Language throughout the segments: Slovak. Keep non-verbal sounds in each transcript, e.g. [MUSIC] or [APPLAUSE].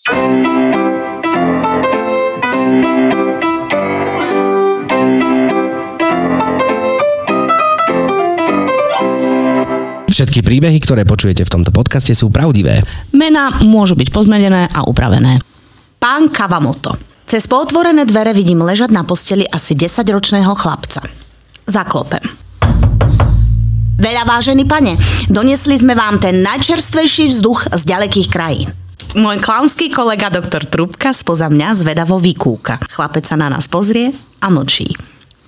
Všetky príbehy, ktoré počujete v tomto podcaste sú pravdivé. Mená môžu byť pozmenené a upravené. Pán Kavamoto. Cez potvorené dvere vidím ležať na posteli asi 10-ročného chlapca. Zaklopem. Veľa vážený pane, doniesli sme vám ten najčerstvejší vzduch z ďalekých krajín. Môj klaunský kolega doktor Trubka spoza mňa zvedavo vykúka. Chlapec sa na nás pozrie a mlčí.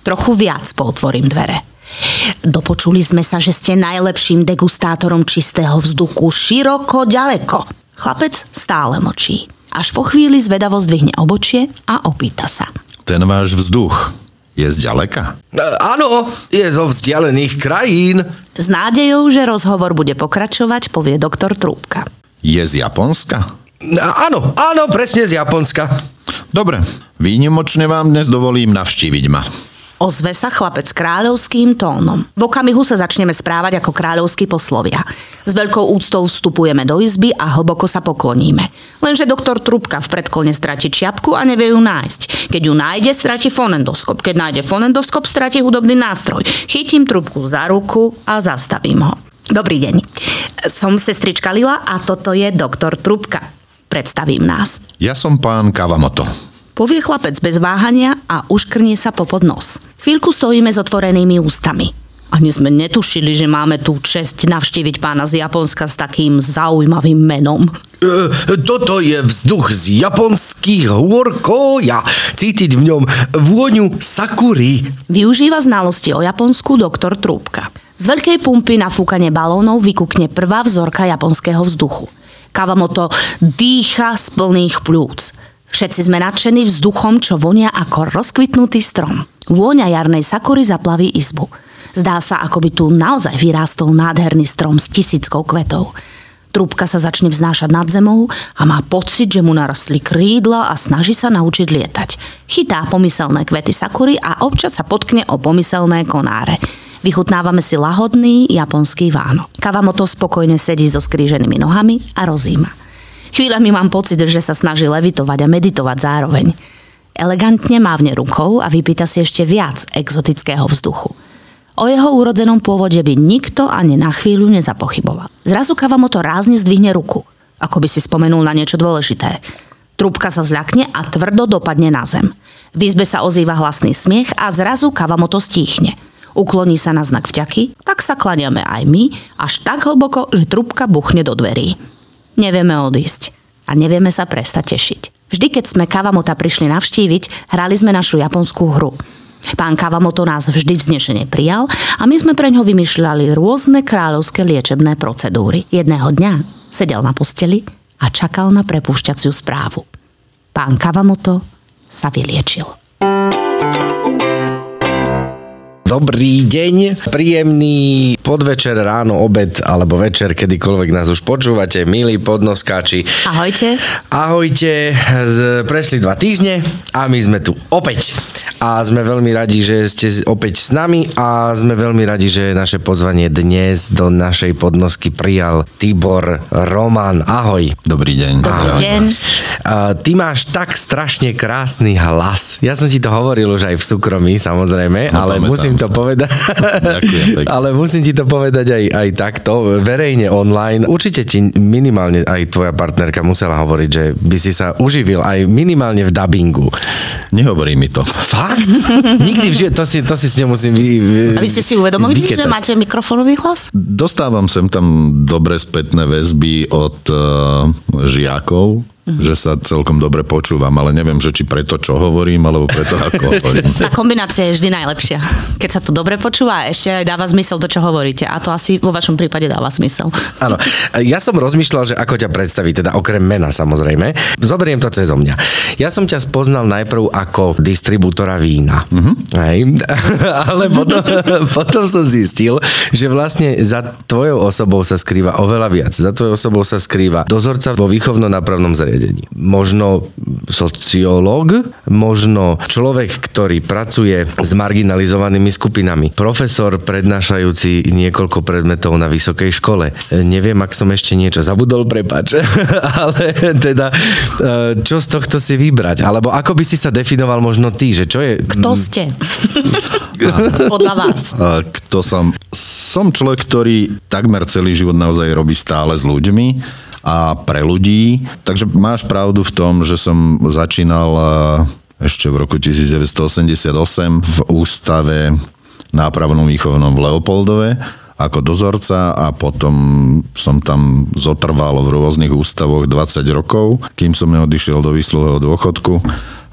Trochu viac potvorím dvere. Dopočuli sme sa, že ste najlepším degustátorom čistého vzduchu široko ďaleko. Chlapec stále mlčí. Až po chvíli zvedavo zdvihne obočie a opýta sa. Ten váš vzduch je zďaleka? E, áno, je zo vzdialených krajín. S nádejou, že rozhovor bude pokračovať, povie doktor Trúbka. Je z Japonska? Áno, áno, presne z Japonska. Dobre, výnimočne vám dnes dovolím navštíviť ma. Ozve sa chlapec kráľovským tónom. V okamihu sa začneme správať ako kráľovskí poslovia. S veľkou úctou vstupujeme do izby a hlboko sa pokloníme. Lenže doktor Trubka v predklone stratí čiapku a nevie ju nájsť. Keď ju nájde, stratí fonendoskop. Keď nájde fonendoskop, stratí hudobný nástroj. Chytím trubku za ruku a zastavím ho. Dobrý deň. Som sestrička Lila a toto je doktor Trubka. Predstavím nás. Ja som pán Kavamoto. Povie chlapec bez váhania a uškrnie sa popod nos. Chvíľku stojíme s otvorenými ústami. Ani sme netušili, že máme tú čest navštíviť pána z Japonska s takým zaujímavým menom. E, toto je vzduch z japonských hôr Koja. Cítiť v ňom vôňu sakury. Využíva znalosti o Japonsku doktor Trúbka. Z veľkej pumpy na fúkanie balónov vykukne prvá vzorka japonského vzduchu. Kawamoto dýcha z plných plúc. Všetci sme nadšení vzduchom, čo vonia ako rozkvitnutý strom. Vôňa jarnej sakury zaplaví izbu. Zdá sa, ako by tu naozaj vyrástol nádherný strom s tisíckou kvetov. Trúbka sa začne vznášať nad zemou a má pocit, že mu narastli krídla a snaží sa naučiť lietať. Chytá pomyselné kvety sakury a občas sa potkne o pomyselné konáre. Vychutnávame si lahodný japonský váno. Kavamoto spokojne sedí so skríženými nohami a rozíma. Chvíľami mám pocit, že sa snaží levitovať a meditovať zároveň. Elegantne mávne rukou a vypýta si ešte viac exotického vzduchu. O jeho úrodzenom pôvode by nikto ani na chvíľu nezapochyboval. Zrazu Kavamoto rázne zdvihne ruku, ako by si spomenul na niečo dôležité. Trúbka sa zľakne a tvrdo dopadne na zem. V izbe sa ozýva hlasný smiech a zrazu Kavamoto stíchne. Ukloní sa na znak vďaky, tak sa klaniame aj my, až tak hlboko, že trúbka buchne do dverí. Nevieme odísť a nevieme sa prestať tešiť. Vždy, keď sme Kawamota prišli navštíviť, hrali sme našu japonskú hru. Pán Kawamoto nás vždy vznešene prijal a my sme pre ňo vymýšľali rôzne kráľovské liečebné procedúry. Jedného dňa sedel na posteli a čakal na prepúšťaciu správu. Pán Kawamoto sa vyliečil. Dobrý deň, príjemný podvečer, ráno, obed alebo večer, kedykoľvek nás už počúvate, milí podnoskáči. Ahojte. Ahojte, z, prešli dva týždne a my sme tu opäť. A sme veľmi radi, že ste opäť s nami a sme veľmi radi, že naše pozvanie dnes do našej podnosky prijal Tibor Roman. Ahoj. Dobrý deň. Dobrý deň. Ty máš tak strašne krásny hlas. Ja som ti to hovoril už aj v súkromí, samozrejme, No, ale pamätám musím to povedať. [LAUGHS] Ďakujem ale musím ti to povedať aj, aj takto, verejne online. Určite ti minimálne aj tvoja partnerka musela hovoriť, že by si sa uživil aj minimálne v dabingu. Nehovorí mi to. Fakt? [LAUGHS] Nikdy v živote, to si, to si s ňou musím vy, vy, A vy ste si uvedomili, že máte mikrofónový hlas? Dostávam sem tam dobré spätné väzby od uh, žiakov, že sa celkom dobre počúvam, ale neviem, že či preto, čo hovorím, alebo preto, ako [LAUGHS] hovorím. Tá kombinácia je vždy najlepšia. Keď sa to dobre počúva ešte aj dáva zmysel to, čo hovoríte. A to asi vo vašom prípade dáva zmysel. Áno. Ja som rozmýšľal, že ako ťa predstaviť, teda okrem mena samozrejme. Zoberiem to cez mňa. Ja som ťa spoznal najprv ako distribútora vína. Uh-huh. Hej. [LAUGHS] Ale potom, [LAUGHS] potom som zistil, že vlastne za tvojou osobou sa skrýva oveľa viac. Za tvojou osobou sa skrýva dozorca vo výchovno-nápravnom zariadení. Zariadení. Možno sociológ, možno človek, ktorý pracuje s marginalizovanými skupinami, profesor prednášajúci niekoľko predmetov na vysokej škole. E, Neviem, ak som ešte niečo zabudol, prepač, [LAUGHS] ale teda e, čo z tohto si vybrať? Alebo ako by si sa definoval možno ty, že čo je... Kto ste? [LAUGHS] Podľa vás. A Kto som? Som človek, ktorý takmer celý život naozaj robí stále s ľuďmi a pre ľudí. Takže máš pravdu v tom, že som začínal a, ešte v roku 1988 v ústave nápravnom výchovnom v Leopoldove ako dozorca a potom som tam zotrval v rôznych ústavoch 20 rokov, kým som neodišiel do výsluhového dôchodku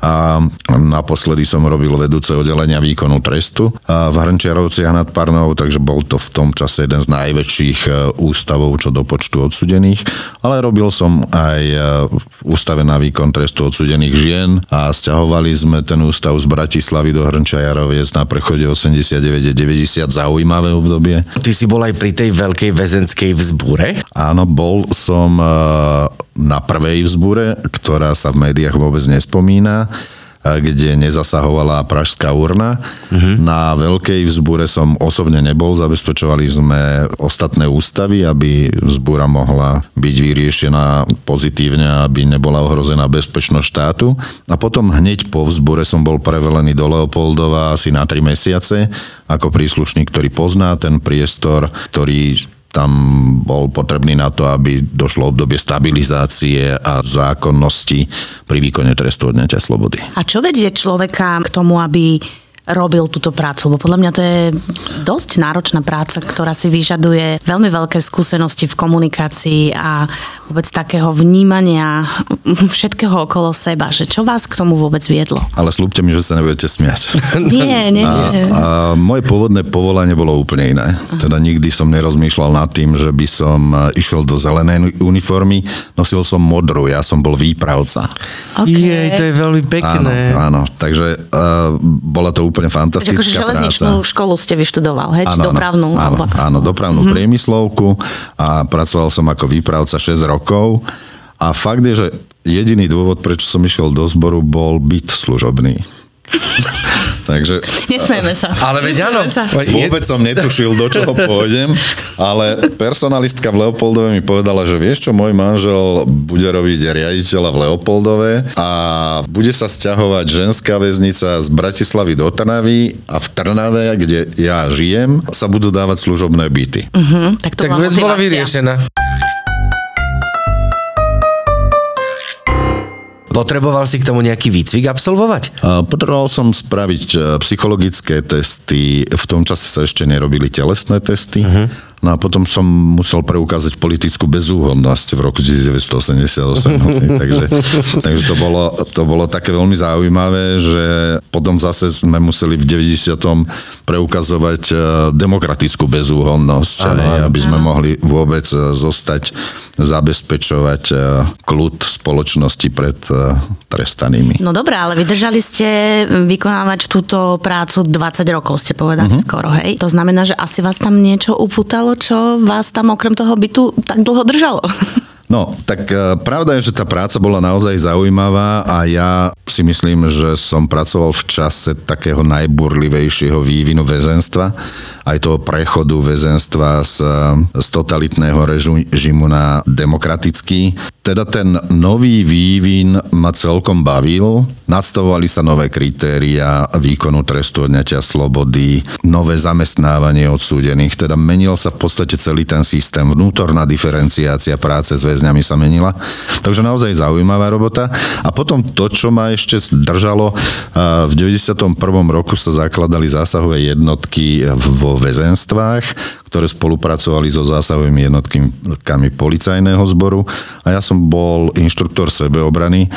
a naposledy som robil vedúce oddelenia výkonu trestu v Hrnčiarovciach nad Parnou, takže bol to v tom čase jeden z najväčších e, ústavov čo do počtu odsudených, ale robil som aj e, v ústave na výkon trestu odsudených žien a stiahovali sme ten ústav z Bratislavy do Hrnčiaroviec na prechode 89-90, zaujímavé obdobie. Ty si bol aj pri tej veľkej väzenskej vzbúre? Áno, bol som eh, na prvej vzbure, ktorá sa v médiách vôbec nespomína, kde nezasahovala pražská urna. Uh-huh. Na veľkej vzbure som osobne nebol, zabezpečovali sme ostatné ústavy, aby vzbúra mohla byť vyriešená pozitívne, aby nebola ohrozená bezpečnosť štátu. A potom hneď po vzbure som bol prevelený do Leopoldova asi na 3 mesiace ako príslušník, ktorý pozná ten priestor, ktorý tam bol potrebný na to, aby došlo obdobie stabilizácie a zákonnosti pri výkone trestu odňatia slobody. A čo vedie človeka k tomu, aby robil túto prácu? Lebo podľa mňa to je dosť náročná práca, ktorá si vyžaduje veľmi veľké skúsenosti v komunikácii a vôbec takého vnímania všetkého okolo seba. Že čo vás k tomu vôbec viedlo? Ale slúbte mi, že sa nebudete smiať. [LAUGHS] Nie, nie, A, nie. a moje pôvodné povolanie bolo úplne iné. Teda nikdy som nerozmýšľal nad tým, že by som e, išiel do zelenej uniformy. Nosil som modrú, ja som bol výpravca. Okay. Jej, to je veľmi Áno, pekné. áno. Takže uh, bola to úplne Takže fantastická akože železničnú práca. školu ste vyštudoval, hej? Áno, dopravnú? Áno, alebo áno dopravnú mm-hmm. priemyslovku a pracoval som ako výpravca 6 rokov. A fakt je, že jediný dôvod, prečo som išiel do zboru, bol byt služobný. [LAUGHS] Takže Nesmejeme sa. Ale veď áno. Vôbec som netušil, do čoho pôjdem, ale personalistka v Leopoldove mi povedala, že vieš čo, môj manžel bude robiť riaditeľa v Leopoldove a bude sa stiahovať ženská väznica z Bratislavy do Trnavy a v Trnave, kde ja žijem, sa budú dávať služobné byty. Hm, tak to Tak bola vec bola vyriešená. Potreboval si k tomu nejaký výcvik absolvovať? Potreboval som spraviť e, psychologické testy, v tom čase sa ešte nerobili telesné testy. Uh-huh. No a potom som musel preukázať politickú bezúhodnosť v roku [LAUGHS] 1988. takže, takže to, bolo, to bolo také veľmi zaujímavé, že potom zase sme museli v 90. preukazovať e, demokratickú bezúhodnosť, aj, aby sme mohli vôbec e, zostať zabezpečovať e, kľud spoločnosti pred e, trestanými. No dobré, ale vydržali ste vykonávať túto prácu 20 rokov, ste povedali uh-huh. skoro, hej? To znamená, že asi vás tam niečo upútalo, čo vás tam okrem toho bytu tak dlho držalo. [LAUGHS] No, tak e, pravda je, že tá práca bola naozaj zaujímavá a ja si myslím, že som pracoval v čase takého najburlivejšieho vývinu väzenstva, aj toho prechodu väzenstva z, z totalitného režimu na demokratický. Teda ten nový vývin ma celkom bavil. Nastavovali sa nové kritéria výkonu trestu odňatia slobody, nové zamestnávanie odsúdených, teda menil sa v podstate celý ten systém, vnútorná diferenciácia práce s väzňami sa menila. Takže naozaj zaujímavá robota. A potom to, čo ma ešte držalo, v 91. roku sa zakladali zásahové jednotky vo väzenstvách, ktoré spolupracovali so zásahovými jednotkami policajného zboru a ja som bol inštruktor sebeobrany,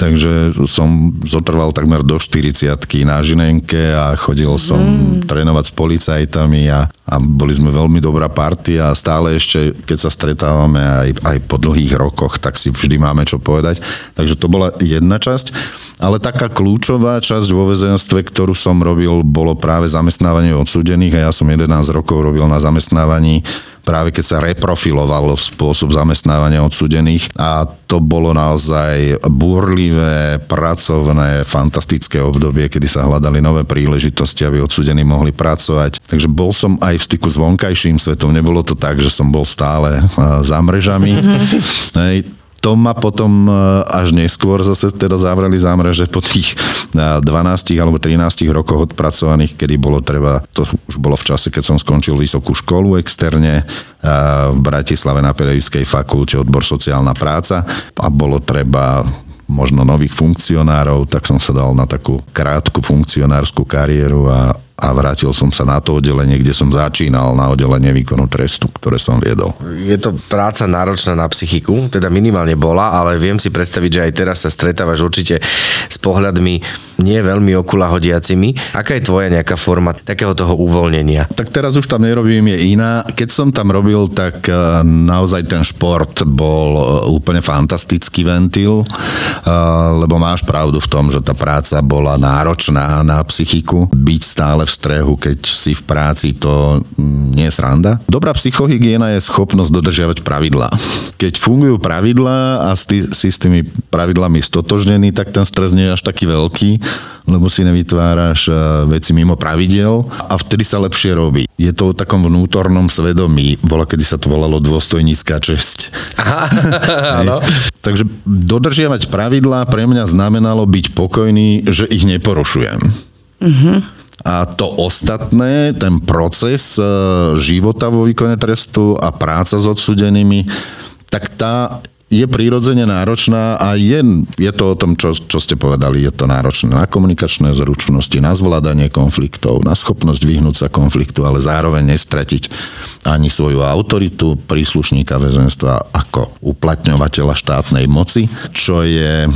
takže som zotrval takmer do 40 na Žinenke a chodil som mm. trénovať s policajtami a, a boli sme veľmi dobrá partia a stále ešte, keď sa stretávame aj, aj po dlhých rokoch, tak si vždy máme čo povedať. Takže to bola jedna časť. Ale taká kľúčová časť vo väzenstve, ktorú som robil, bolo práve zamestnávanie odsúdených a ja som 11 rokov robil na zamestnávaní práve keď sa reprofiloval spôsob zamestnávania odsudených a to bolo naozaj búrlivé, pracovné, fantastické obdobie, kedy sa hľadali nové príležitosti, aby odsudení mohli pracovať. Takže bol som aj v styku s vonkajším svetom. Nebolo to tak, že som bol stále za mrežami. [LAUGHS] Hej, to ma potom e, až neskôr zase teda zavreli zámreže po tých 12 e, alebo 13 rokoch odpracovaných, kedy bolo treba, to už bolo v čase, keď som skončil vysokú školu externe e, v Bratislave na Pedagogickej fakulte odbor sociálna práca a bolo treba možno nových funkcionárov, tak som sa dal na takú krátku funkcionárskú kariéru a a vrátil som sa na to oddelenie, kde som začínal na oddelenie výkonu trestu, ktoré som viedol. Je to práca náročná na psychiku, teda minimálne bola, ale viem si predstaviť, že aj teraz sa stretávaš určite s pohľadmi nie veľmi okulahodiacimi. Aká je tvoja nejaká forma takého toho uvoľnenia? Tak teraz už tam nerobím, je iná. Keď som tam robil, tak e, naozaj ten šport bol e, úplne fantastický ventil, e, lebo máš pravdu v tom, že tá práca bola náročná na psychiku. Byť stále v strehu, keď si v práci, to mm, nie je sranda. Dobrá psychohygiena je schopnosť dodržiavať pravidlá. Keď fungujú pravidlá a si s tými pravidlami stotožnený, tak ten stres nie je až taký veľký lebo si nevytváraš e, veci mimo pravidel a vtedy sa lepšie robí. Je to o takom vnútornom svedomí. Bola, kedy sa to volalo dôstojnícká česť. [LAUGHS] áno. Takže dodržiavať pravidlá pre mňa znamenalo byť pokojný, že ich neporušujem. Uh-huh. A to ostatné, ten proces e, života vo výkone trestu a práca s odsudenými, tak tá je prirodzene náročná a je, je to o tom, čo, čo ste povedali, je to náročné na komunikačné zručnosti, na zvládanie konfliktov, na schopnosť vyhnúť sa konfliktu, ale zároveň nestratiť ani svoju autoritu príslušníka väzenstva ako uplatňovateľa štátnej moci, čo je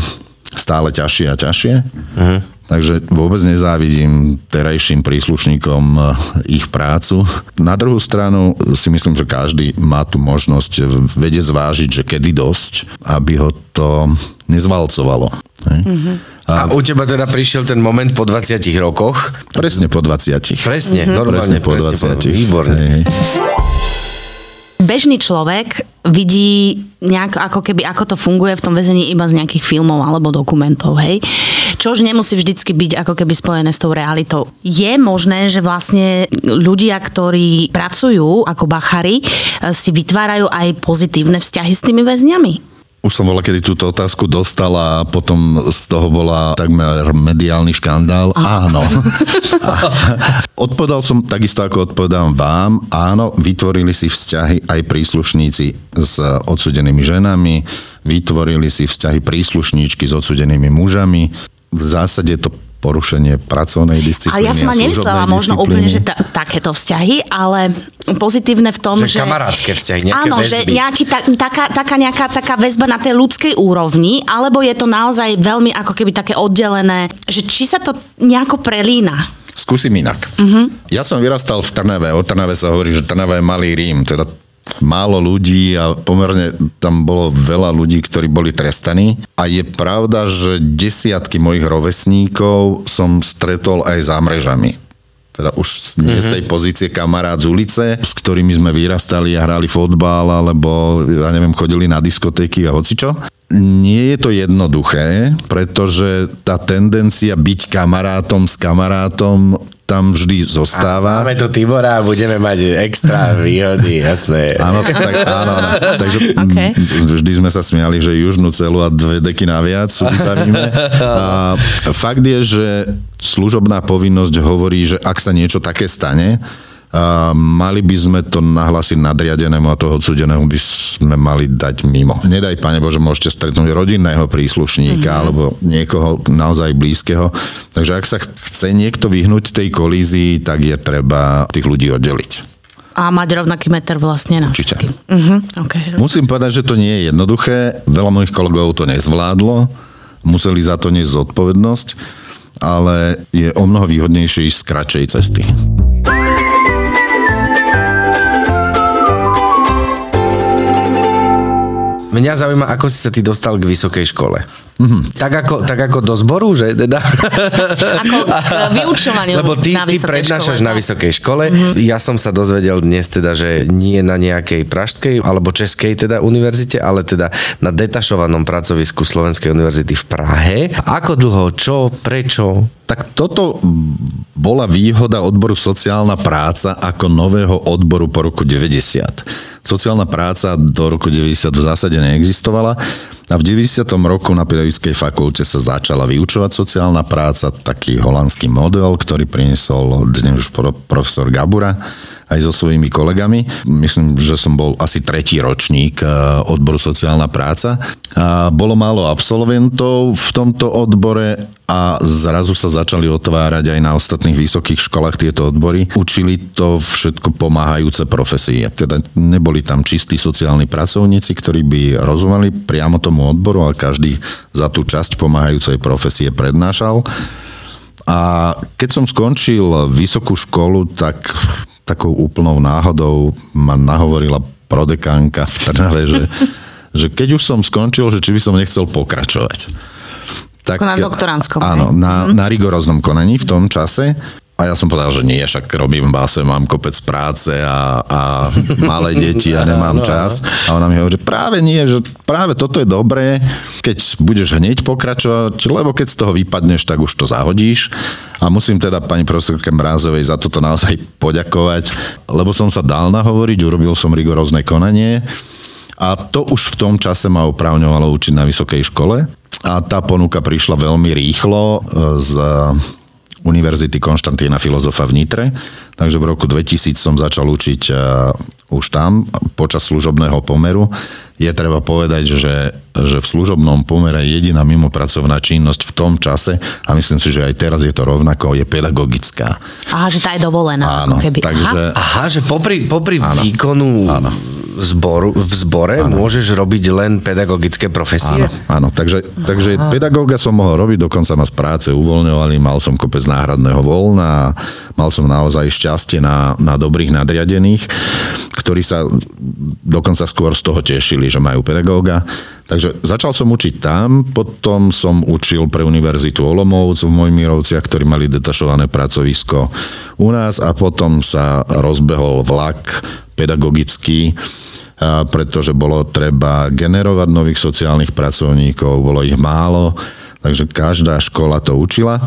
stále ťažšie a ťažšie. Uh-huh. Takže vôbec nezávidím terajším príslušníkom eh, ich prácu. Na druhú stranu si myslím, že každý má tu možnosť vedieť zvážiť, že kedy dosť, aby ho to nezvalcovalo. Mm-hmm. A, a u teba teda prišiel ten moment po 20 rokoch? Presne po 20. Presne, mm-hmm. normálne. Presne po 20. Presne, výborne. Hej bežný človek vidí nejak, ako keby, ako to funguje v tom väzení iba z nejakých filmov alebo dokumentov, hej. Čo už nemusí vždycky byť ako keby spojené s tou realitou. Je možné, že vlastne ľudia, ktorí pracujú ako bachary, si vytvárajú aj pozitívne vzťahy s tými väzňami? Už som bola, kedy túto otázku dostala a potom z toho bola takmer mediálny škandál. A. Áno. odpovedal som takisto, ako odpovedám vám. Áno, vytvorili si vzťahy aj príslušníci s odsudenými ženami, vytvorili si vzťahy príslušníčky s odsudenými mužami. V zásade to porušenie pracovnej disciplíny. A ja som ma nemyslela možno úplne, že ta, takéto vzťahy, ale pozitívne v tom, že... Že kamarátske vzťahy, nejaké Áno, väzby. že nejaký, ta, taká, taká nejaká taká väzba na tej ľudskej úrovni, alebo je to naozaj veľmi ako keby také oddelené, že či sa to nejako prelína. Skúsim inak. Uh-huh. Ja som vyrastal v Trnave. O Trnave sa hovorí, že Trnave je malý Rím. Teda málo ľudí a pomerne tam bolo veľa ľudí, ktorí boli trestaní. A je pravda, že desiatky mojich rovesníkov som stretol aj za mrežami teda už nie z tej mhm. pozície kamarát z ulice, s ktorými sme vyrastali a hrali fotbal, alebo ja neviem, chodili na diskotéky a hocičo. Nie je to jednoduché, pretože tá tendencia byť kamarátom s kamarátom tam vždy zostáva. A máme tu Tibora a budeme mať extra výhody, jasné. Áno, tak, áno, áno. Takže okay. vždy sme sa smiali, že južnú celu a dve deky naviac vybavíme. A fakt je, že služobná povinnosť hovorí, že ak sa niečo také stane, a mali by sme to nahlásiť nadriadenému a toho odsudenému by sme mali dať mimo. Nedaj, pane Bože, môžete stretnúť rodinného príslušníka mm-hmm. alebo niekoho naozaj blízkeho. Takže ak sa chce niekto vyhnúť tej kolízii, tak je treba tých ľudí oddeliť. A mať rovnaký meter vlastne na Určite. Uh-huh, okay. Musím povedať, že to nie je jednoduché. Veľa mojich kolegov to nezvládlo. Museli za to niesť zodpovednosť, ale je o mnoho výhodnejšie ísť z kratšej cesty. Mňa zaujíma, ako si sa ty dostal k vysokej škole. Mm-hmm. Tak, ako, tak ako do zboru, že teda... Ako [LAUGHS] vyučovaniu Lebo ty, na ty prednášaš škole, na vysokej škole. Mm-hmm. Ja som sa dozvedel dnes teda, že nie na nejakej pražskej alebo českej teda univerzite, ale teda na detašovanom pracovisku Slovenskej univerzity v Prahe. Ako dlho, čo, prečo? Tak toto bola výhoda odboru sociálna práca ako nového odboru po roku 90. Sociálna práca do roku 90 v zásade neexistovala a v 90. roku na pedagogickej fakulte sa začala vyučovať sociálna práca, taký holandský model, ktorý priniesol dnes už profesor Gabura aj so svojimi kolegami. Myslím, že som bol asi tretí ročník eh, odboru sociálna práca. A bolo málo absolventov v tomto odbore a zrazu sa začali otvárať aj na ostatných vysokých školách tieto odbory. Učili to všetko pomáhajúce profesie. Teda neboli tam čistí sociálni pracovníci, ktorí by rozumeli priamo tomu odboru, ale každý za tú časť pomáhajúcej profesie prednášal. A keď som skončil vysokú školu, tak takou úplnou náhodou ma nahovorila prodekánka v Trnave, že, že keď už som skončil, že či by som nechcel pokračovať. Tak, na doktoránskom. Áno, na, mhm. na rigoróznom konaní v tom čase. A ja som povedal, že nie, však robím báse, mám kopec práce a, a malé [LAUGHS] deti a nemám čas. A ona mi hovorí, že práve nie, že práve toto je dobré, keď budeš hneď pokračovať, lebo keď z toho vypadneš, tak už to zahodíš. A musím teda pani profesorke Mrázovej za toto naozaj poďakovať, lebo som sa dal nahovoriť, urobil som rigorózne konanie a to už v tom čase ma oprávňovalo učiť na vysokej škole. A tá ponuka prišla veľmi rýchlo z Univerzity Konštantína Filozofa v Nitre. Takže v roku 2000 som začal učiť uh, už tam počas služobného pomeru. Je treba povedať, že, že v služobnom pomere jediná mimopracovná činnosť v tom čase, a myslím si, že aj teraz je to rovnako, je pedagogická. Aha, že tá je dovolená. Áno, ako keby. Takže, Aha. Aha, že popri, popri áno, výkonu áno zboru, v zbore ano. môžeš robiť len pedagogické profesie? Áno, áno. takže, takže pedagóga som mohol robiť, dokonca ma z práce uvoľňovali, mal som kopec náhradného voľna a mal som naozaj šťastie na, na dobrých nadriadených, ktorí sa dokonca skôr z toho tešili, že majú pedagóga. Takže začal som učiť tam, potom som učil pre Univerzitu Olomouc v Mojmirovciach, ktorí mali detašované pracovisko u nás a potom sa rozbehol vlak pedagogický pretože bolo treba generovať nových sociálnych pracovníkov, bolo ich málo, takže každá škola to učila.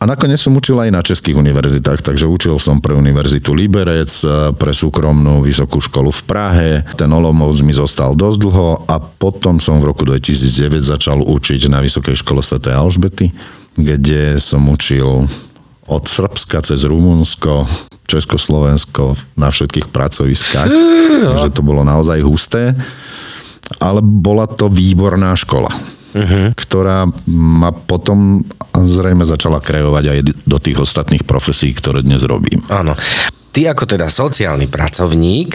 A nakoniec som učil aj na českých univerzitách, takže učil som pre Univerzitu Liberec, pre súkromnú vysokú školu v Prahe. Ten Olomouc mi zostal dosť dlho a potom som v roku 2009 začal učiť na Vysokej škole Sv. Alžbety, kde som učil od Srbska cez Rumunsko, Československo na všetkých pracoviskách. [GASPS] Takže to bolo naozaj husté. Ale bola to výborná škola. Uh-huh. ktorá ma potom zrejme začala kreovať aj do tých ostatných profesí, ktoré dnes robím. Áno. Ty ako teda sociálny pracovník,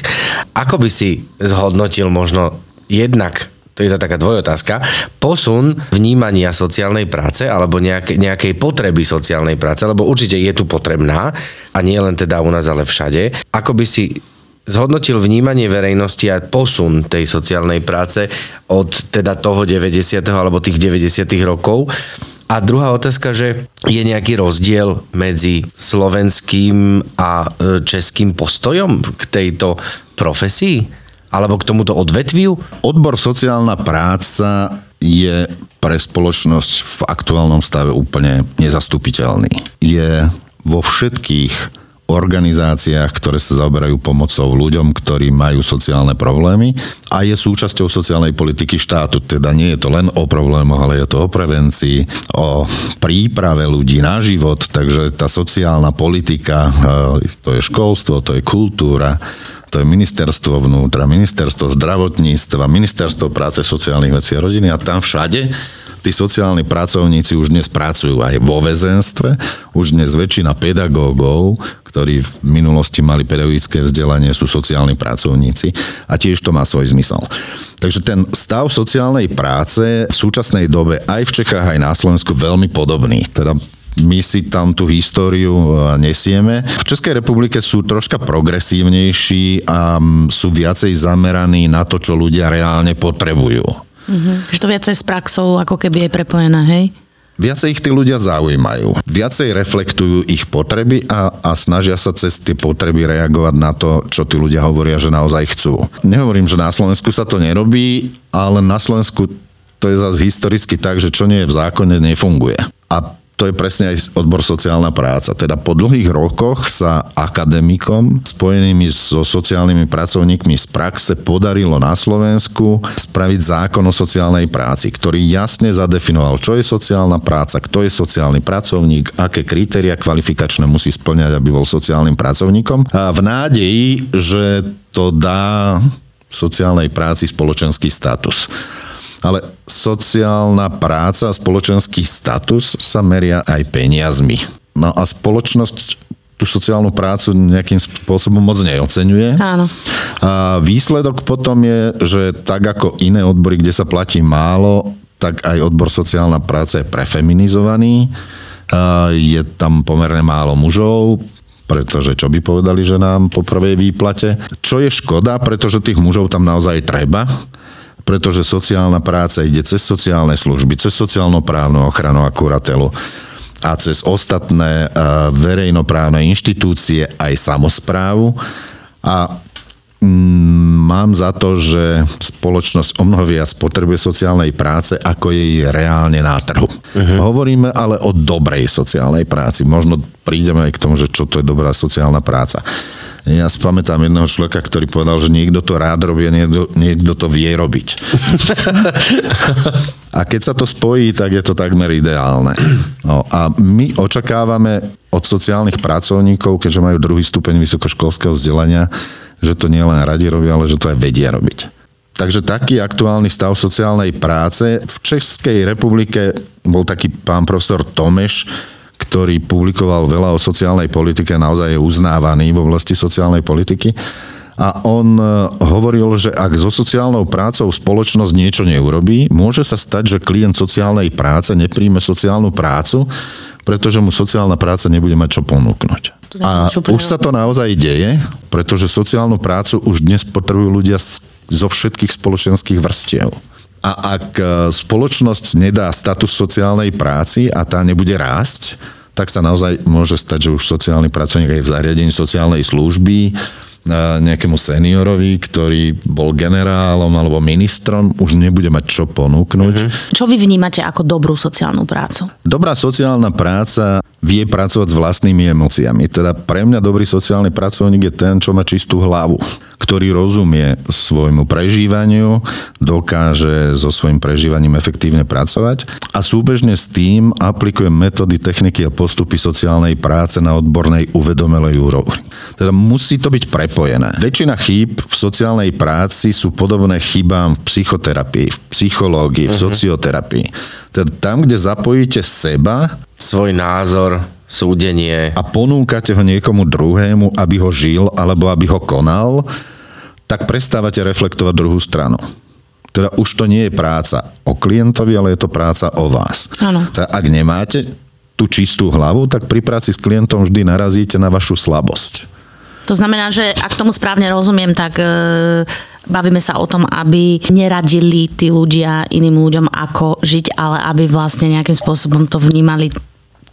ako by si zhodnotil možno jednak to je to taká dvojotázka, posun vnímania sociálnej práce alebo nejak, nejakej potreby sociálnej práce, lebo určite je tu potrebná a nie len teda u nás, ale všade. Ako by si zhodnotil vnímanie verejnosti a posun tej sociálnej práce od teda toho 90. alebo tých 90. rokov. A druhá otázka, že je nejaký rozdiel medzi slovenským a e, českým postojom k tejto profesii? Alebo k tomuto odvetviu? Odbor sociálna práca je pre spoločnosť v aktuálnom stave úplne nezastupiteľný. Je vo všetkých organizáciách, ktoré sa zaoberajú pomocou ľuďom, ktorí majú sociálne problémy a je súčasťou sociálnej politiky štátu. Teda nie je to len o problémoch, ale je to o prevencii, o príprave ľudí na život, takže tá sociálna politika, e, to je školstvo, to je kultúra, to je ministerstvo vnútra, ministerstvo zdravotníctva, ministerstvo práce, sociálnych vecí a rodiny a tam všade tí sociálni pracovníci už dnes pracujú aj vo väzenstve, už dnes väčšina pedagógov, ktorí v minulosti mali pedagogické vzdelanie, sú sociálni pracovníci a tiež to má svoj zmysel. Takže ten stav sociálnej práce v súčasnej dobe aj v Čechách, aj na Slovensku veľmi podobný. Teda my si tam tú históriu e, nesieme. V Českej republike sú troška progresívnejší a sú viacej zameraní na to, čo ľudia reálne potrebujú. Mhm. Že to viacej s praxou ako keby je prepojené, hej? Viacej ich tí ľudia zaujímajú. Viacej reflektujú ich potreby a, a snažia sa cez tie potreby reagovať na to, čo tí ľudia hovoria, že naozaj chcú. Nehovorím, že na Slovensku sa to nerobí, ale na Slovensku to je zase historicky tak, že čo nie je v zákone, nefunguje. A to je presne aj odbor sociálna práca. Teda po dlhých rokoch sa akademikom spojenými so sociálnymi pracovníkmi z praxe podarilo na Slovensku spraviť zákon o sociálnej práci, ktorý jasne zadefinoval, čo je sociálna práca, kto je sociálny pracovník, aké kritéria kvalifikačné musí splňať, aby bol sociálnym pracovníkom. A v nádeji, že to dá sociálnej práci spoločenský status ale sociálna práca a spoločenský status sa meria aj peniazmi. No a spoločnosť tú sociálnu prácu nejakým spôsobom moc neocenuje. Áno. A výsledok potom je, že tak ako iné odbory, kde sa platí málo, tak aj odbor sociálna práca je prefeminizovaný. A je tam pomerne málo mužov, pretože čo by povedali, že nám po prvej výplate. Čo je škoda, pretože tých mužov tam naozaj treba pretože sociálna práca ide cez sociálne služby, cez sociálno-právnu ochranu a kuratelu a cez ostatné verejnoprávne inštitúcie aj samozprávu. A mm, mám za to, že spoločnosť o mnoho viac potrebuje sociálnej práce, ako je reálne na trhu. Uh-huh. Hovoríme ale o dobrej sociálnej práci. Možno prídeme aj k tomu, že čo to je dobrá sociálna práca. Ja spamätám jedného človeka, ktorý povedal, že niekto to rád robí a niekto, niekto to vie robiť. [LAUGHS] a keď sa to spojí, tak je to takmer ideálne. No, a my očakávame od sociálnych pracovníkov, keďže majú druhý stupeň vysokoškolského vzdelania, že to nie len radi robia, ale že to aj vedia robiť. Takže taký aktuálny stav sociálnej práce. V Českej republike bol taký pán profesor Tomeš, ktorý publikoval veľa o sociálnej politike, naozaj je uznávaný v oblasti sociálnej politiky. A on e, hovoril, že ak so sociálnou prácou spoločnosť niečo neurobí, môže sa stať, že klient sociálnej práce nepríjme sociálnu prácu, pretože mu sociálna práca nebude mať čo ponúknuť. A už sa to naozaj deje, pretože sociálnu prácu už dnes potrebujú ľudia zo všetkých spoločenských vrstiev. A ak e, spoločnosť nedá status sociálnej práci a tá nebude rásť, tak sa naozaj môže stať, že už sociálny pracovník aj v zariadení sociálnej služby nejakému seniorovi, ktorý bol generálom alebo ministrom, už nebude mať čo ponúknuť. Uh-huh. Čo vy vnímate ako dobrú sociálnu prácu? Dobrá sociálna práca vie pracovať s vlastnými emóciami. Teda pre mňa dobrý sociálny pracovník je ten, čo má čistú hlavu, ktorý rozumie svojmu prežívaniu, dokáže so svojím prežívaním efektívne pracovať a súbežne s tým aplikuje metódy, techniky a postupy sociálnej práce na odbornej uvedomelej úrovni. Teda musí to byť prepojené. Väčšina chýb v sociálnej práci sú podobné chybám v psychoterapii, v psychológii, v uh-huh. socioterapii. Teda tam, kde zapojíte seba, svoj názor, súdenie. A ponúkate ho niekomu druhému, aby ho žil alebo aby ho konal, tak prestávate reflektovať druhú stranu. Teda už to nie je práca o klientovi, ale je to práca o vás. Ano. Teda ak nemáte tú čistú hlavu, tak pri práci s klientom vždy narazíte na vašu slabosť. To znamená, že ak tomu správne rozumiem, tak e, bavíme sa o tom, aby neradili tí ľudia iným ľuďom, ako žiť, ale aby vlastne nejakým spôsobom to vnímali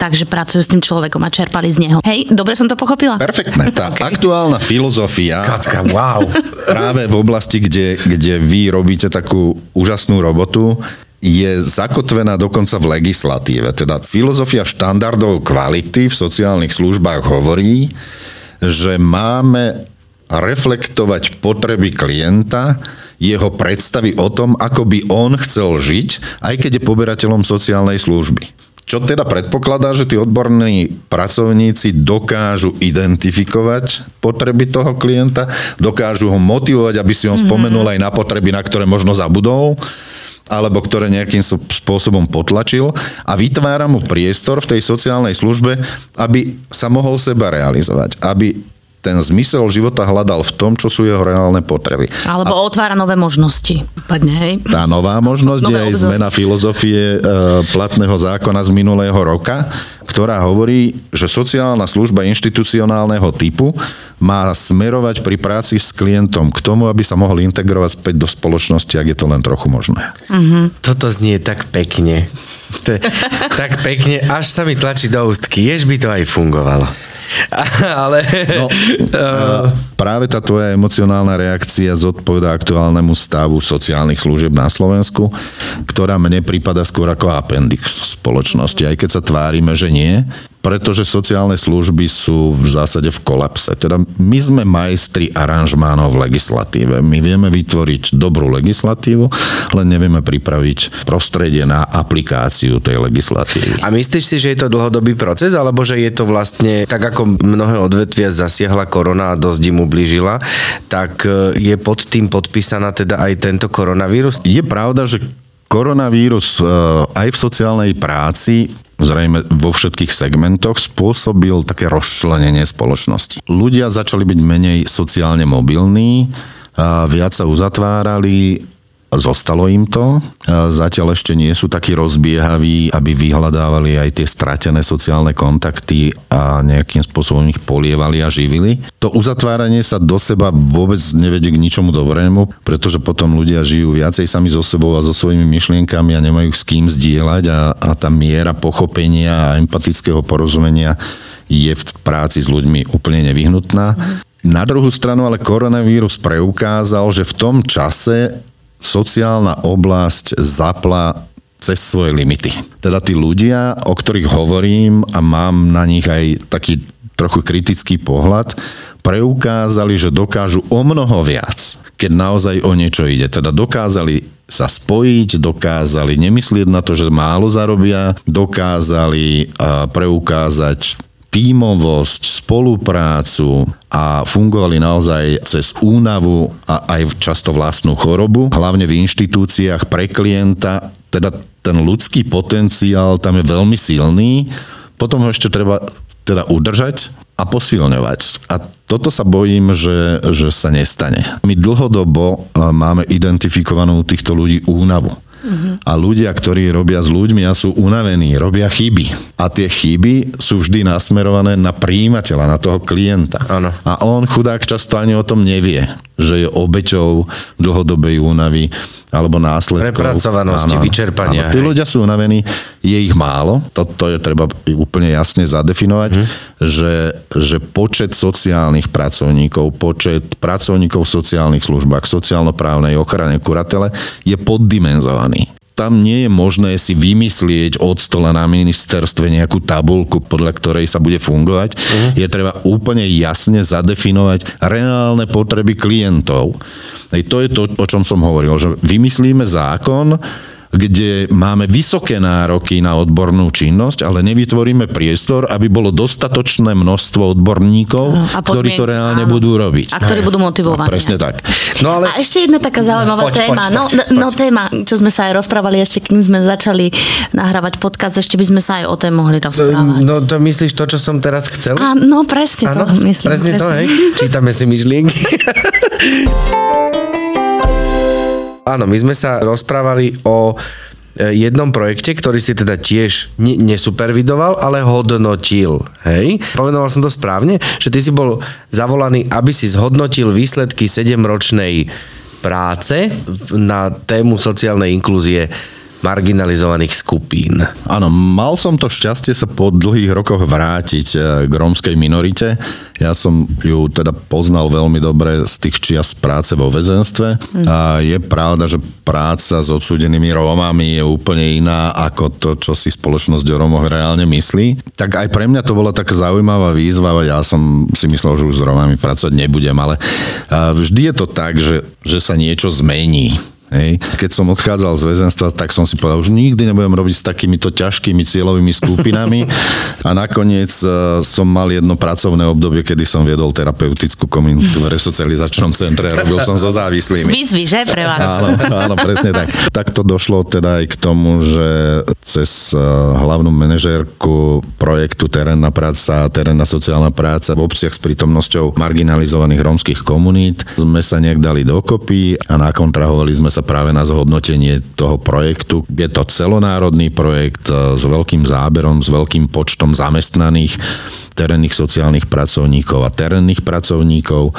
takže pracujú s tým človekom a čerpali z neho. Hej, dobre som to pochopila? Perfektné. Tá [LAUGHS] okay. aktuálna filozofia Katka, wow. [LAUGHS] práve v oblasti, kde, kde vy robíte takú úžasnú robotu, je zakotvená dokonca v legislatíve. Teda filozofia štandardov kvality v sociálnych službách hovorí, že máme reflektovať potreby klienta, jeho predstavy o tom, ako by on chcel žiť, aj keď je poberateľom sociálnej služby. Čo teda predpokladá, že tí odborní pracovníci dokážu identifikovať potreby toho klienta, dokážu ho motivovať, aby si on mm-hmm. spomenul aj na potreby, na ktoré možno zabudol, alebo ktoré nejakým spôsobom potlačil a vytvára mu priestor v tej sociálnej službe, aby sa mohol seba realizovať, aby ten zmysel života hľadal v tom, čo sú jeho reálne potreby. Alebo a otvára nové možnosti. Padne, hej. Tá nová možnosť je aj zmena filozofie e, platného zákona z minulého roka, ktorá hovorí, že sociálna služba inštitucionálneho typu má smerovať pri práci s klientom k tomu, aby sa mohol integrovať späť do spoločnosti, ak je to len trochu možné. Uh-huh. Toto znie tak pekne. tak pekne, až sa mi tlačí do ústky. Jež by to aj fungovalo. [LAUGHS] Ale... No, [LAUGHS] práve tá tvoja emocionálna reakcia zodpoveda aktuálnemu stavu sociálnych služieb na Slovensku, ktorá mne prípada skôr ako appendix spoločnosti, aj keď sa tvárime, že nie pretože sociálne služby sú v zásade v kolapse. Teda my sme majstri aranžmánov v legislatíve. My vieme vytvoriť dobrú legislatívu, len nevieme pripraviť prostredie na aplikáciu tej legislatívy. A myslíš si, že je to dlhodobý proces, alebo že je to vlastne, tak ako mnohé odvetvia zasiahla korona a dosť im ublížila, tak e, je pod tým podpísaná teda aj tento koronavírus? Je pravda, že koronavírus e, aj v sociálnej práci zrejme vo všetkých segmentoch spôsobil také rozčlenenie spoločnosti. Ľudia začali byť menej sociálne mobilní, viac sa uzatvárali, Zostalo im to. Zatiaľ ešte nie sú takí rozbiehaví, aby vyhľadávali aj tie stratené sociálne kontakty a nejakým spôsobom ich polievali a živili. To uzatváranie sa do seba vôbec nevedie k ničomu dobrému, pretože potom ľudia žijú viacej sami so sebou a so svojimi myšlienkami a nemajú s kým zdieľať a, a tá miera pochopenia a empatického porozumenia je v práci s ľuďmi úplne nevyhnutná. Na druhú stranu ale koronavírus preukázal, že v tom čase sociálna oblasť zapla cez svoje limity. Teda tí ľudia, o ktorých hovorím a mám na nich aj taký trochu kritický pohľad, preukázali, že dokážu o mnoho viac, keď naozaj o niečo ide. Teda dokázali sa spojiť, dokázali nemyslieť na to, že málo zarobia, dokázali preukázať tímovosť, spoluprácu a fungovali naozaj cez únavu a aj často vlastnú chorobu, hlavne v inštitúciách pre klienta, teda ten ľudský potenciál tam je veľmi silný, potom ho ešte treba teda udržať a posilňovať. A toto sa bojím, že, že sa nestane. My dlhodobo máme identifikovanú týchto ľudí únavu. A ľudia, ktorí robia s ľuďmi a sú unavení, robia chyby. A tie chyby sú vždy nasmerované na príjimateľa, na toho klienta. Ano. A on chudák často ani o tom nevie, že je obeťou dlhodobej únavy alebo následkov. Prepracovanosti, áno, vyčerpania. Áno, tí ľudia sú unavení, je ich málo, toto je treba úplne jasne zadefinovať, hm. že, že počet sociálnych pracovníkov, počet pracovníkov v sociálnych službách, sociálno-právnej ochrane, kuratele je poddimenzovaný tam nie je možné si vymyslieť od stola na ministerstve nejakú tabulku, podľa ktorej sa bude fungovať. Uh-huh. Je treba úplne jasne zadefinovať reálne potreby klientov. Ej, to je to, o čom som hovoril, že vymyslíme zákon, kde máme vysoké nároky na odbornú činnosť, ale nevytvoríme priestor, aby bolo dostatočné množstvo odborníkov, a ktorí to reálne áno. budú robiť. A ktorí budú motivovaní. No, presne tak. No, ale... A ešte jedna taká zaujímavá poď, téma. Poď, no, poď, no, poď. téma, čo sme sa aj rozprávali ešte, kým sme začali nahrávať podcast, ešte by sme sa aj o tom mohli rozprávať. No to myslíš to, čo som teraz chcel? A, no presne ano, to myslím. Presne, presne to, hej? Čítame si myšlienky. [LAUGHS] Áno, my sme sa rozprávali o e, jednom projekte, ktorý si teda tiež nesupervidoval, ale hodnotil. Hej? Povedal som to správne, že ty si bol zavolaný, aby si zhodnotil výsledky 7-ročnej práce na tému sociálnej inklúzie marginalizovaných skupín. Áno, mal som to šťastie sa po dlhých rokoch vrátiť eh, k rómskej minorite. Ja som ju teda poznal veľmi dobre z tých čias práce vo väzenstve. Mm. A je pravda, že práca s odsúdenými Rómami je úplne iná ako to, čo si spoločnosť o Rómoch reálne myslí. Tak aj pre mňa to bola taká zaujímavá výzva, ja som si myslel, že už s Rómami pracovať nebudem, ale vždy je to tak, že, že sa niečo zmení Hej. Keď som odchádzal z väzenstva, tak som si povedal, už nikdy nebudem robiť s takýmito ťažkými cieľovými skupinami. A nakoniec e, som mal jedno pracovné obdobie, kedy som viedol terapeutickú komunitu v resocializačnom centre a robil som so závislými. Výzvy, že pre vás? Áno, áno, presne tak. Tak to došlo teda aj k tomu, že cez e, hlavnú manažérku projektu Terénna práca a terénna sociálna práca v obciach s prítomnosťou marginalizovaných rómskych komunít sme sa nejak dali dokopy a nakontrahovali sme sa práve na zhodnotenie toho projektu. Je to celonárodný projekt e, s veľkým záberom, s veľkým počtom zamestnaných terénnych sociálnych pracovníkov a terénnych pracovníkov.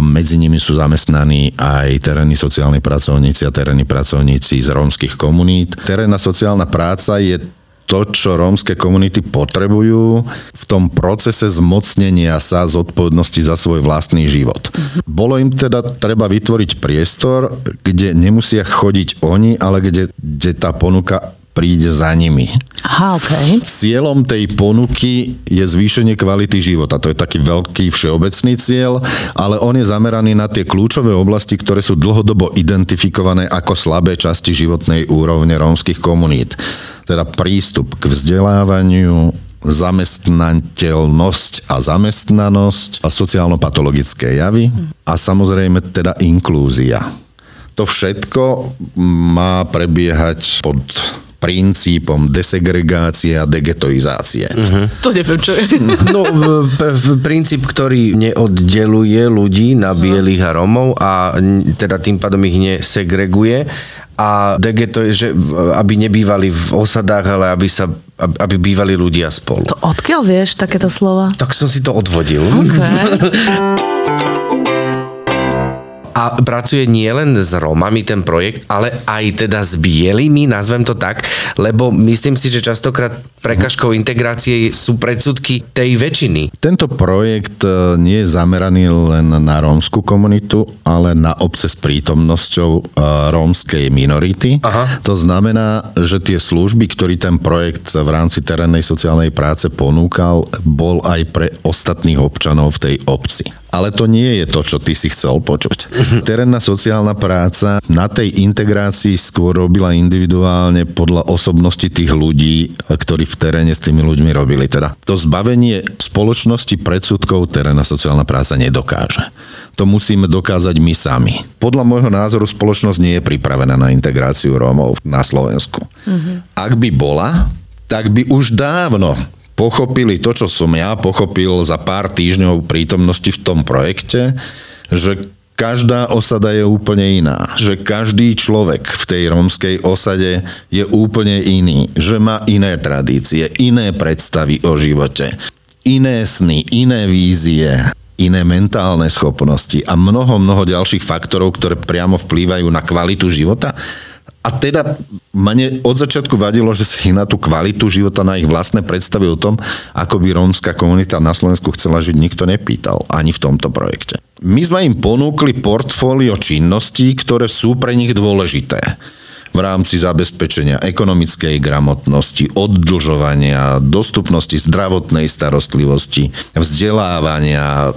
Medzi nimi sú zamestnaní aj terénni sociálni pracovníci a terénni pracovníci z rómskych komunít. Terénna sociálna práca je to, čo rómske komunity potrebujú v tom procese zmocnenia sa zodpovednosti za svoj vlastný život. Bolo im teda treba vytvoriť priestor, kde nemusia chodiť oni, ale kde, kde tá ponuka príde za nimi. Aha, okay. Cieľom tej ponuky je zvýšenie kvality života. To je taký veľký všeobecný cieľ, ale on je zameraný na tie kľúčové oblasti, ktoré sú dlhodobo identifikované ako slabé časti životnej úrovne rómskych komunít teda prístup k vzdelávaniu, zamestnateľnosť a zamestnanosť a sociálno-patologické javy a samozrejme teda inklúzia. To všetko má prebiehať pod princípom desegregácie a degetoizácie. Uh-huh. To neviem, čo je. No, v, v, princíp, ktorý neoddeluje ľudí na bielých a Romov a teda tým pádom ich nesegreguje a to je, že aby nebývali v osadách, ale aby sa aby bývali ľudia spolu. To odkiaľ vieš takéto slova? Tak som si to odvodil. Okay. [LAUGHS] a pracuje nielen s Rómami ten projekt, ale aj teda s bielými, nazvem to tak, lebo myslím si, že častokrát prekažkou integrácie sú predsudky tej väčšiny. Tento projekt e, nie je zameraný len na rómskú komunitu, ale na obce s prítomnosťou e, rómskej minority. Aha. To znamená, že tie služby, ktorý ten projekt v rámci terénnej sociálnej práce ponúkal, bol aj pre ostatných občanov v tej obci. Ale to nie je to, čo ty si chcel počuť. Terénna sociálna práca na tej integrácii skôr robila individuálne podľa osobnosti tých ľudí, ktorí v teréne s tými ľuďmi robili. Teda to zbavenie spoločnosti predsudkov terénna sociálna práca nedokáže. To musíme dokázať my sami. Podľa môjho názoru spoločnosť nie je pripravená na integráciu Rómov na Slovensku. Mm-hmm. Ak by bola, tak by už dávno pochopili to, čo som ja pochopil za pár týždňov prítomnosti v tom projekte, že každá osada je úplne iná. Že každý človek v tej rómskej osade je úplne iný. Že má iné tradície, iné predstavy o živote, iné sny, iné vízie, iné mentálne schopnosti a mnoho, mnoho ďalších faktorov, ktoré priamo vplývajú na kvalitu života a teda mne od začiatku vadilo, že si na tú kvalitu života, na ich vlastné predstavy o tom, ako by rómska komunita na Slovensku chcela žiť, nikto nepýtal, ani v tomto projekte. My sme im ponúkli portfólio činností, ktoré sú pre nich dôležité v rámci zabezpečenia ekonomickej gramotnosti, oddlžovania, dostupnosti zdravotnej starostlivosti, vzdelávania,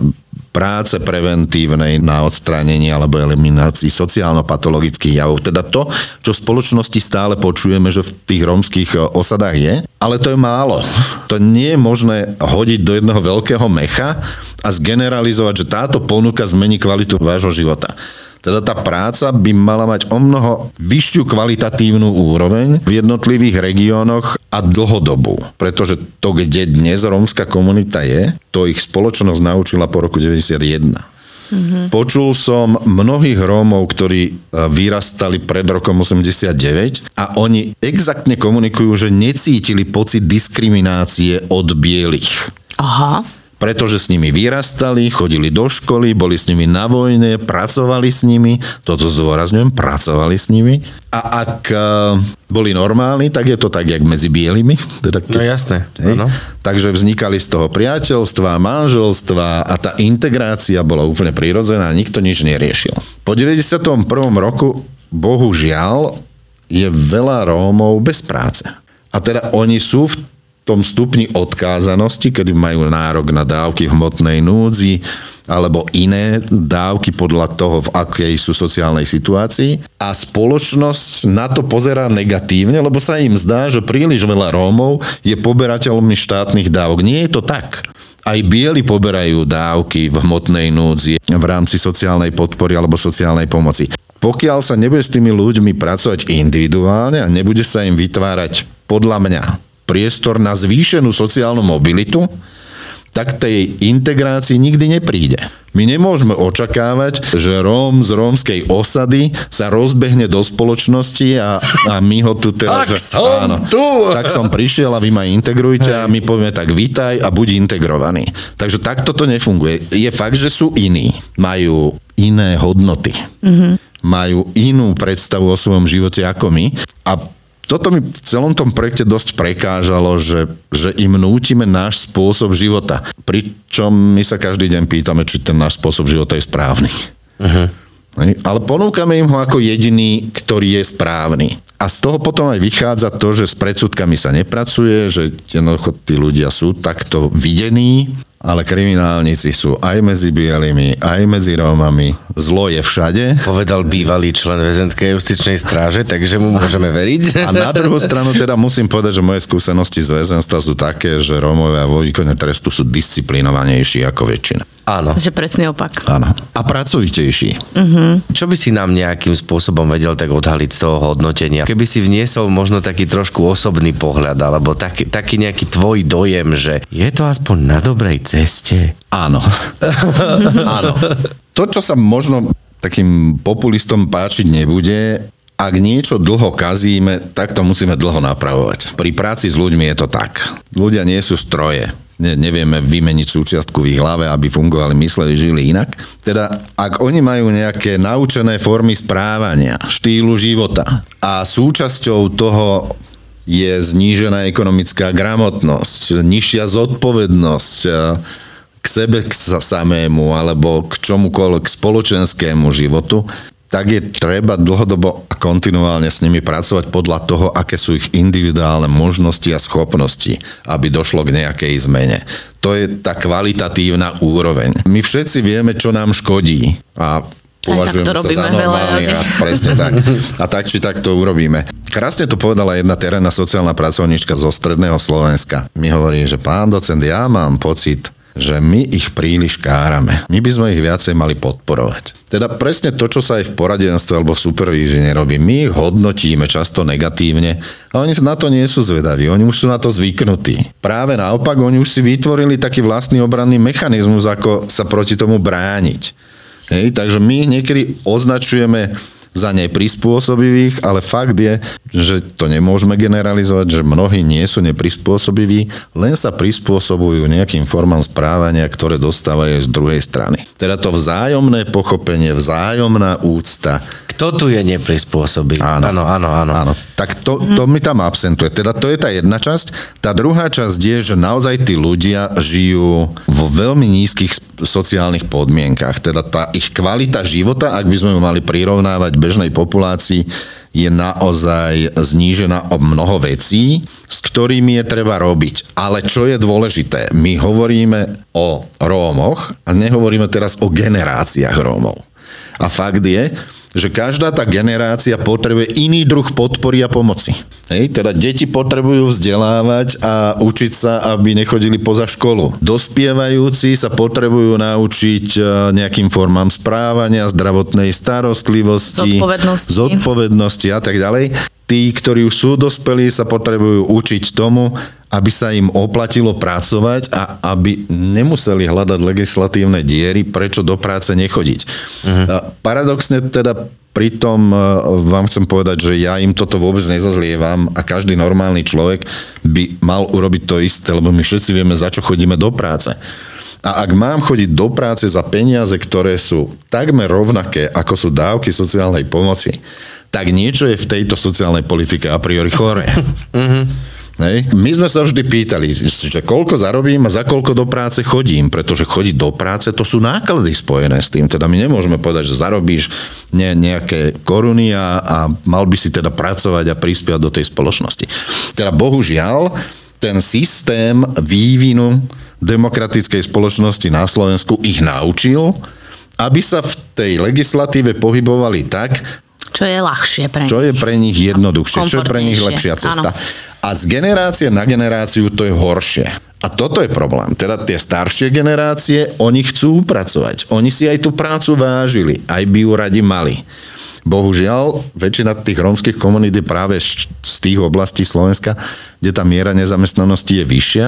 práce preventívnej na odstránenie alebo eliminácii sociálno-patologických javov. Teda to, čo v spoločnosti stále počujeme, že v tých rómskych e, osadách je, ale to je málo. [LAUGHS] To nie je možné hodiť do jedného veľkého mecha a zgeneralizovať, že táto ponuka zmení kvalitu vášho života. Teda tá práca by mala mať o mnoho vyššiu kvalitatívnu úroveň v jednotlivých regiónoch a dlhodobú. Pretože to, kde dnes rómska komunita je, to ich spoločnosť naučila po roku 91. Mm-hmm. Počul som mnohých Rómov, ktorí e, vyrastali pred rokom 89 a oni exaktne komunikujú, že necítili pocit diskriminácie od bielých. Aha pretože s nimi vyrastali, chodili do školy, boli s nimi na vojne, pracovali s nimi, toto zdôrazňujem, pracovali s nimi. A ak e, boli normálni, tak je to tak, jak medzi bielými. [LAUGHS] Teda keď, no jasné. Hej? Takže vznikali z toho priateľstva, manželstva a tá integrácia bola úplne prirodzená, nikto nič neriešil. Po 91. roku, bohužiaľ, je veľa Rómov bez práce. A teda oni sú v tom stupni odkázanosti, kedy majú nárok na dávky hmotnej núdzi, alebo iné dávky podľa toho, v akej sú sociálnej situácii. A spoločnosť na to pozerá negatívne, lebo sa im zdá, že príliš veľa Rómov je poberateľmi štátnych dávok. Nie je to tak. Aj bieli poberajú dávky v hmotnej núdzi v rámci sociálnej podpory alebo sociálnej pomoci. Pokiaľ sa nebude s tými ľuďmi pracovať individuálne a nebude sa im vytvárať podľa mňa priestor na zvýšenú sociálnu mobilitu, tak tej integrácii nikdy nepríde. My nemôžeme očakávať, že Róm z rómskej osady sa rozbehne do spoločnosti a, a my ho tu teraz... Tak som áno, tu! Tak som prišiel a vy ma integrujte a my povieme tak vítaj a buď integrovaný. Takže takto to nefunguje. Je fakt, že sú iní. Majú iné hodnoty. Mm-hmm. Majú inú predstavu o svojom živote ako my a toto mi v celom tom projekte dosť prekážalo, že, že im nútime náš spôsob života. Pričom my sa každý deň pýtame, či ten náš spôsob života je správny. Uh-huh. Ale ponúkame im ho ako jediný, ktorý je správny. A z toho potom aj vychádza to, že s predsudkami sa nepracuje, že jednoducho tí ľudia sú takto videní ale kriminálnici sú aj medzi bielými, aj medzi Rómami. Zlo je všade. Povedal bývalý člen väzenskej justičnej stráže, takže mu môžeme veriť. A na druhú stranu teda musím povedať, že moje skúsenosti z väzenstva sú také, že Rómovia vo výkone trestu sú disciplinovanejší ako väčšina. Áno. Že presný opak. Áno. A pracovitejší. Uh-huh. Čo by si nám nejakým spôsobom vedel tak odhaliť z toho hodnotenia? Keby si vniesol možno taký trošku osobný pohľad, alebo taký, taký nejaký tvoj dojem, že je to aspoň na dobrej ceste? Áno. [LAUGHS] Áno. To, čo sa možno takým populistom páčiť nebude, ak niečo dlho kazíme, tak to musíme dlho napravovať. Pri práci s ľuďmi je to tak. Ľudia nie sú stroje ne, nevieme vymeniť súčiastku v ich hlave, aby fungovali, mysleli, žili inak. Teda ak oni majú nejaké naučené formy správania, štýlu života a súčasťou toho je znížená ekonomická gramotnosť, nižšia zodpovednosť k sebe k samému alebo k čomukoľvek spoločenskému životu, tak je treba dlhodobo a kontinuálne s nimi pracovať podľa toho, aké sú ich individuálne možnosti a schopnosti, aby došlo k nejakej zmene. To je tá kvalitatívna úroveň. My všetci vieme, čo nám škodí a považujeme sa za normálne a presne [LAUGHS] tak. A tak či tak to urobíme. Krásne to povedala jedna terénna sociálna pracovníčka zo stredného Slovenska. Mi hovorí, že pán docent, ja mám pocit, že my ich príliš kárame. My by sme ich viacej mali podporovať. Teda presne to, čo sa aj v poradenstve alebo v supervízii nerobí. My ich hodnotíme často negatívne a oni na to nie sú zvedaví, oni už sú na to zvyknutí. Práve naopak, oni už si vytvorili taký vlastný obranný mechanizmus, ako sa proti tomu brániť. Hej, takže my niekedy označujeme za neprispôsobivých, ale fakt je, že to nemôžeme generalizovať, že mnohí nie sú neprispôsobiví, len sa prispôsobujú nejakým formám správania, ktoré dostávajú z druhej strany. Teda to vzájomné pochopenie, vzájomná úcta, kto tu je neprispôsobý? Áno, áno, áno. áno. áno. Tak to, to mi tam absentuje. Teda to je tá jedna časť. Tá druhá časť je, že naozaj tí ľudia žijú vo veľmi nízkych sociálnych podmienkach. Teda tá ich kvalita života, ak by sme ju mali prirovnávať bežnej populácii, je naozaj znížená o mnoho vecí, s ktorými je treba robiť. Ale čo je dôležité, my hovoríme o Rómoch a nehovoríme teraz o generáciách Rómov. A fakt je, že každá tá generácia potrebuje iný druh podpory a pomoci. Hej, teda deti potrebujú vzdelávať a učiť sa, aby nechodili poza školu. Dospievajúci sa potrebujú naučiť e, nejakým formám správania, zdravotnej starostlivosti, zodpovednosti, zodpovednosti a tak ďalej. Tí, ktorí už sú dospelí, sa potrebujú učiť tomu, aby sa im oplatilo pracovať a aby nemuseli hľadať legislatívne diery, prečo do práce nechodiť. Uh-huh. Paradoxne teda Pritom e, vám chcem povedať, že ja im toto vôbec nezazlievam a každý normálny človek by mal urobiť to isté, lebo my všetci vieme, za čo chodíme do práce. A ak mám chodiť do práce za peniaze, ktoré sú takmer rovnaké, ako sú dávky sociálnej pomoci, tak niečo je v tejto sociálnej politike a priori chore. Uh-huh. Hej. My sme sa vždy pýtali, že koľko zarobím a za koľko do práce chodím, pretože chodiť do práce to sú náklady spojené s tým. Teda my nemôžeme povedať, že zarobíš ne, nejaké koruny a, a mal by si teda pracovať a prispiať do tej spoločnosti. Teda bohužiaľ, ten systém vývinu demokratickej spoločnosti na Slovensku ich naučil, aby sa v tej legislatíve pohybovali tak, Čo je ľahšie pre nich. čo je pre nich jednoduchšie, čo je pre nich lepšia cesta. Áno. A z generácie na generáciu to je horšie. A toto je problém. Teda tie staršie generácie, oni chcú pracovať. Oni si aj tú prácu vážili. Aj by ju radi mali. Bohužiaľ, väčšina tých rómskych komunít je práve z tých oblastí Slovenska, kde tá miera nezamestnanosti je vyššia.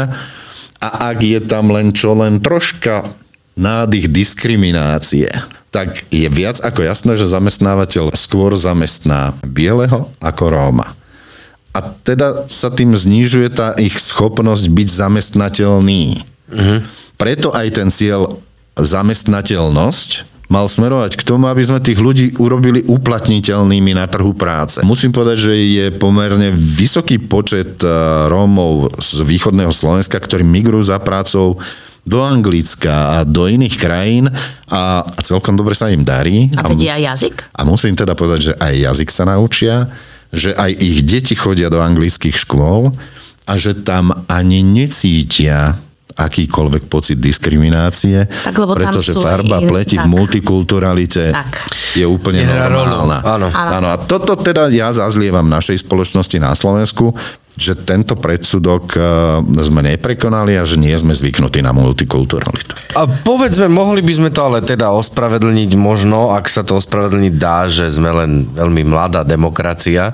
A ak je tam len čo len troška nádych diskriminácie, tak je viac ako jasné, že zamestnávateľ skôr zamestná bieleho ako Róma. A teda sa tým znižuje tá ich schopnosť byť zamestnateľný. Uh-huh. Preto aj ten cieľ zamestnateľnosť mal smerovať k tomu, aby sme tých ľudí urobili uplatniteľnými na trhu práce. Musím povedať, že je pomerne vysoký počet eh, Rómov z východného Slovenska, ktorí migrujú za prácou do Anglicka a do iných krajín a, a celkom dobre sa im darí. A vedia aj jazyk? A musím teda povedať, že aj jazyk sa naučia, že aj ich deti chodia do anglických škôl a že tam ani necítia akýkoľvek pocit diskriminácie, Tak, lebo tam pretože sú farba aj- pleti v tak. multikulturalite Tak. je úplne rolu, normálna. áno. áno. A toto teda ja zazlievam našej spoločnosti na Slovensku, že tento predsudok eh, sme neprekonali a že nie sme zvyknutí na multikulturalitu. A povedzme, mohli by sme to ale teda ospravedlniť možno, ak sa to ospravedlniť dá, že sme len veľmi mladá demokracia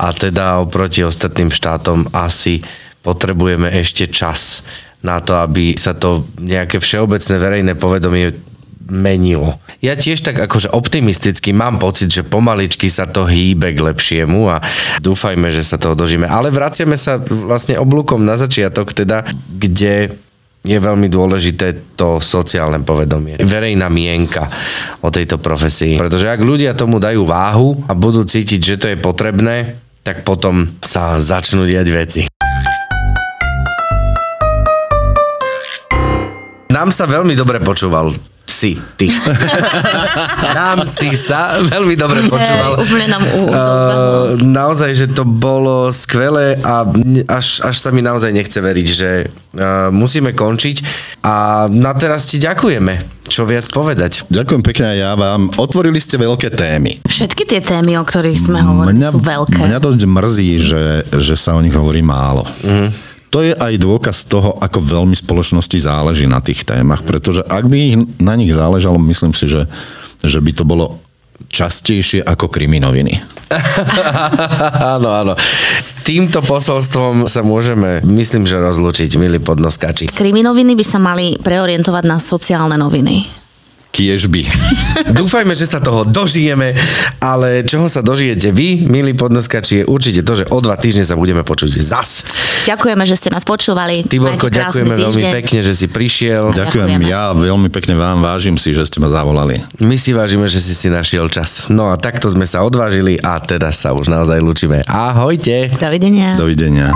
a teda oproti ostatným štátom asi potrebujeme ešte čas na to, aby sa to nejaké všeobecné verejné povedomie menilo. Ja tiež tak akože optimisticky mám pocit, že pomaličky sa to hýbe k lepšiemu a dúfajme, že sa toho dožíme. Ale vraciame sa vlastne oblúkom na začiatok, teda, kde je veľmi dôležité to sociálne povedomie. Verejná mienka o tejto profesii. Pretože ak ľudia tomu dajú váhu a budú cítiť, že to je potrebné, tak potom sa začnú diať veci. Nám sa veľmi dobre počúval si, ty. [LAUGHS] Nám si sa veľmi dobre počúval. Hej, úplne nám u, Uh, naozaj, že to bolo skvelé a až, až sa mi naozaj nechce veriť, že uh, musíme končiť a na teraz ti ďakujeme. Čo viac povedať? Ďakujem pekne aj ja vám. Otvorili ste veľké témy. Všetky tie témy, o ktorých sme hovorili, sú veľké. Mňa dosť mrzí, že, že sa o nich hovorí málo. Mhm. To je aj dôkaz toho, ako veľmi spoločnosti záleží na tých témach, pretože ak by ich, na nich záležalo, myslím si, že, že by to bolo častejšie ako kriminoviny. [LAUGHS] áno, áno. S týmto posolstvom sa môžeme, myslím, že rozlučiť, milí podnoskači. Kriminoviny by sa mali preorientovať na sociálne noviny. Kiež by. [LAUGHS] Dúfajme, že sa toho dožijeme, ale čoho sa dožijete vy, milí podnoskači, je určite to, že o dva týždne sa budeme počuť zas. Ďakujeme, že ste nás počúvali. Tiborko, ďakujeme veľmi týždeň. pekne, že si prišiel. Ďakujem Ďakujeme. ja veľmi pekne vám, vážim si, že ste ma zavolali. My si vážime, že si si našiel čas. No a takto sme sa odvážili a teda sa už naozaj lučíme. Ahojte. Dovidenia. Dovidenia.